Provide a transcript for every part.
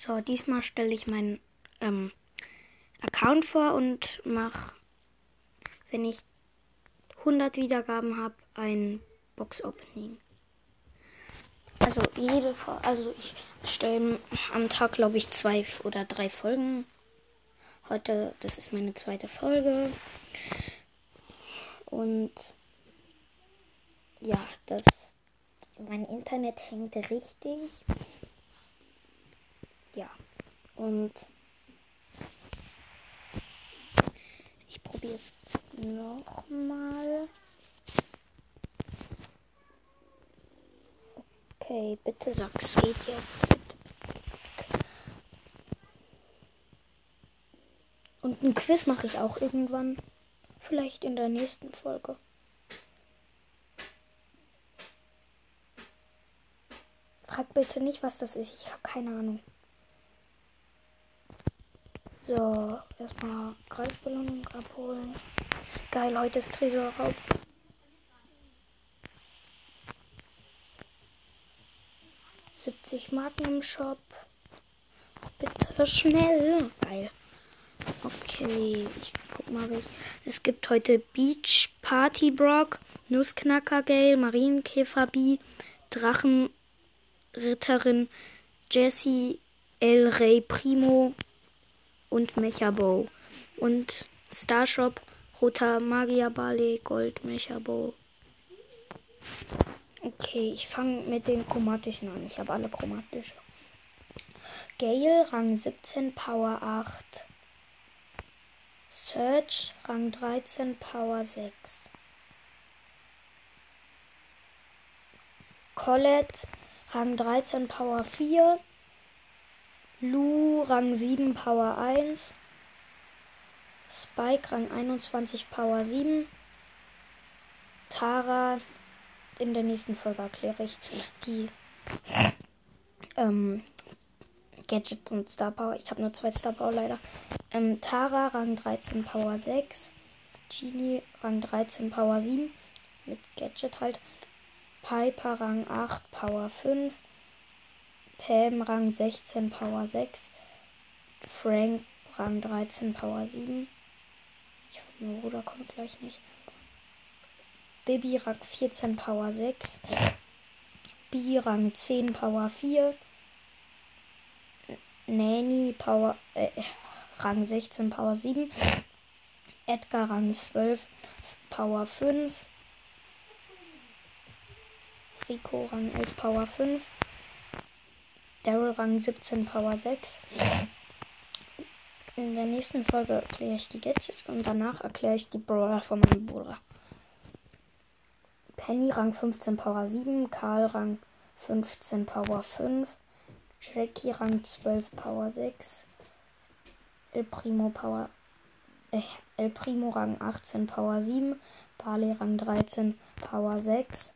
So, diesmal stelle ich meinen ähm, Account vor und mache, wenn ich 100 Wiedergaben habe, ein Box-Opening. Also jede, also ich stelle am Tag, glaube ich, zwei oder drei Folgen. Heute, das ist meine zweite Folge. Und ja, das, mein Internet hängt richtig. Ja, und ich probiere es nochmal. Okay, bitte sag, es geht jetzt. Und ein Quiz mache ich auch irgendwann. Vielleicht in der nächsten Folge. Frag bitte nicht, was das ist. Ich habe keine Ahnung. So, erstmal Kreisbelohnung abholen. Geil, heute ist Tresorraub. 70 Marken im Shop. Ach, bitte schnell. Geil. Okay, ich guck mal, welch. Es gibt heute Beach Party Brock, Nussknacker Gale, Marienkäfer Bee, Drachenritterin Jessie, El Rey Primo und Mechabo. Und Starshop, Roter Magier Ballet, Gold Mechabo. Okay, ich fange mit den chromatischen an. Ich habe alle chromatische. Gale, Rang 17, Power 8. Search, Rang 13, Power 6. Colette, Rang 13, Power 4. Lu, Rang 7, Power 1. Spike, Rang 21, Power 7. Tara, in der nächsten Folge erkläre ich die ähm, Gadgets und Star Power. Ich habe nur zwei Star Power leider. Ähm, Tara, Rang 13, Power 6. Genie, Rang 13, Power 7. Mit Gadget halt. Piper, Rang 8, Power 5. Pam, Rang 16, Power 6. Frank, Rang 13, Power 7. Ich, mein Bruder kommt gleich nicht. Baby Rang 14 Power 6. B Rang 10 Power 4. Nanny Power äh, Rang 16 Power 7. Edgar Rang 12 Power 5. Rico Rang 11 Power 5. Daryl Rang 17 Power 6. In der nächsten Folge erkläre ich die Gadgets und danach erkläre ich die Brawler von meinem Bruder. Penny Rang 15 Power 7, Karl Rang 15 Power 5, Jackie Rang 12 Power 6, El Primo Power äh, El Primo Rang 18 Power 7, Barley Rang 13 Power 6,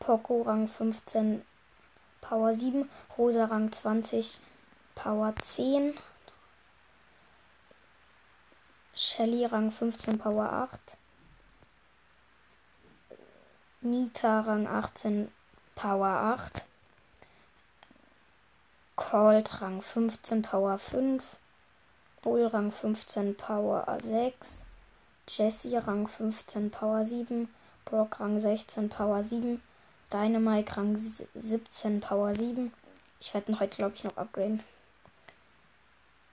Poco Rang 15 Power 7, Rosa Rang 20 Power 10, Shelly Rang 15 Power 8, Nita Rang 18 Power 8. Colt Rang 15 Power 5. Bull Rang 15 Power 6. Jesse Rang 15 Power 7. Brock Rang 16 Power 7. Dynamite Rang 17 Power 7. Ich werde ihn heute, glaube ich, noch upgraden.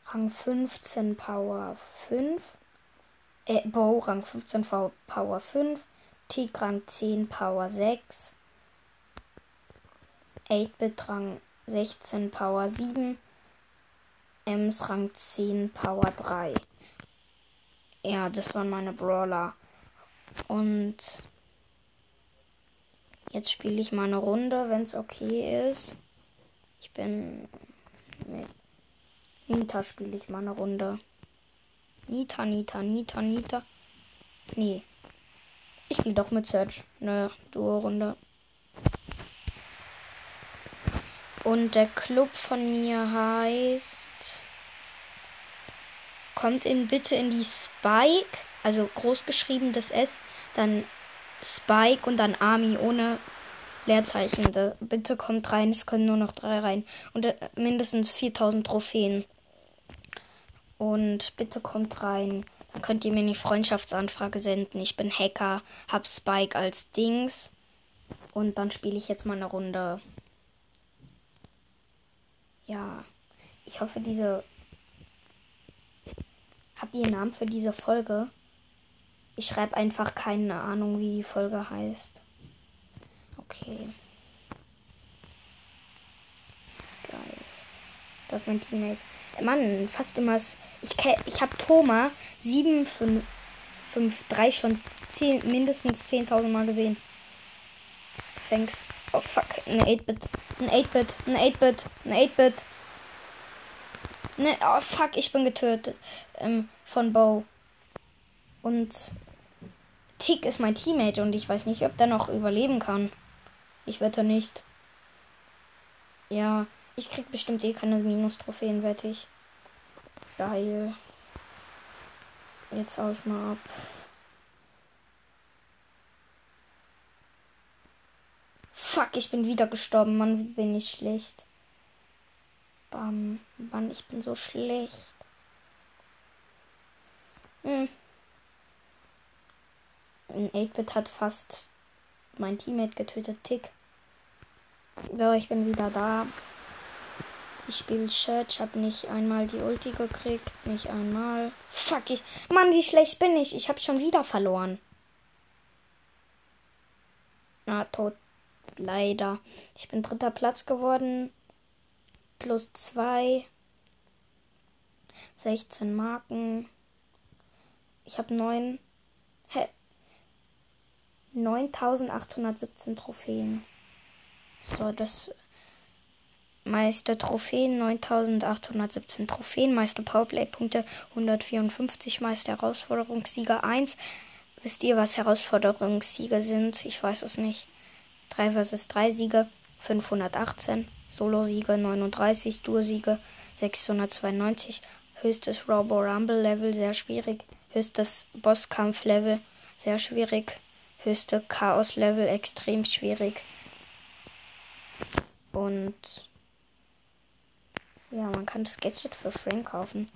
Rang 15 Power 5. Äh, Bo Rang 15 Power 5. Tigrang 10 Power 6. 8-Bit Rang 16 Power 7. Ems Rang 10 Power 3. Ja, das waren meine Brawler. Und jetzt spiele ich mal eine Runde, wenn es okay ist. Ich bin mit Nita spiele ich mal eine Runde. Nita, Nita, Nita, Nita. Nee. Ich spiele doch mit Search eine Duo-Runde. Und der Club von mir heißt. Kommt in bitte in die Spike. Also groß geschrieben das S. Dann Spike und dann Army ohne Leerzeichen. Da, bitte kommt rein, es können nur noch drei rein. Und äh, mindestens 4000 Trophäen. Und bitte kommt rein. Dann könnt ihr mir eine Freundschaftsanfrage senden. Ich bin Hacker, hab Spike als Dings. Und dann spiele ich jetzt mal eine Runde. Ja. Ich hoffe, diese. Habt ihr einen Namen für diese Folge? Ich schreibe einfach keine Ahnung, wie die Folge heißt. Okay. Geil. Das ist mein Teammate. Mann, fast immer. Ich, ich habe Thomas 7, 5, 5, 3 schon 10, mindestens 10.000 Mal gesehen. Thanks. Oh fuck. Ein 8-Bit. Ein 8-Bit. Ein 8-Bit. Ein 8-Bit. Ne, oh fuck, ich bin getötet. Ähm, von Bo. Und Tick ist mein Teammate und ich weiß nicht, ob der noch überleben kann. Ich wette nicht. Ja, ich krieg bestimmt eh keine Minus-Trophäen, wette ich. Geil. Jetzt hau ich mal ab. Fuck, ich bin wieder gestorben. Mann, bin ich schlecht. Bam. Mann, ich bin so schlecht. Hm. Ein 8-Bit hat fast mein Teammate getötet. Tick. So, ich bin wieder da. Ich spiele Church, hab nicht einmal die Ulti gekriegt. Nicht einmal. Fuck, ich. Mann, wie schlecht bin ich? Ich hab schon wieder verloren. Na, tot. Leider. Ich bin dritter Platz geworden. Plus zwei. 16 Marken. Ich habe neun. Hä? 9817 Trophäen. So, das meiste Trophäen 9817 Trophäen, meiste Powerplay-Punkte 154, meiste Herausforderungssieger 1. Wisst ihr, was Herausforderungssieger sind? Ich weiß es nicht. 3 vs 3 Siege 518, Solo-Siege 39, Duo-Siege 692, höchstes Robo Rumble Level sehr schwierig, höchstes Bosskampf Level sehr schwierig, höchste Chaos Level extrem schwierig. Und ja, man kann das Gadget für Frank kaufen.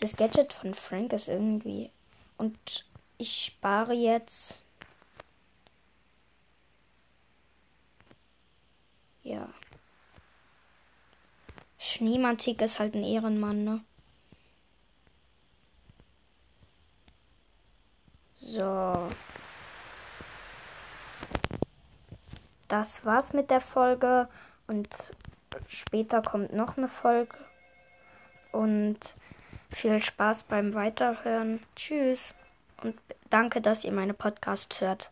Das Gadget von Frank ist irgendwie. Und ich spare jetzt. Ja. Schneemantik ist halt ein Ehrenmann, ne? So. Das war's mit der Folge und später kommt noch eine Folge. Und viel Spaß beim Weiterhören. Tschüss. Und danke, dass ihr meine Podcasts hört.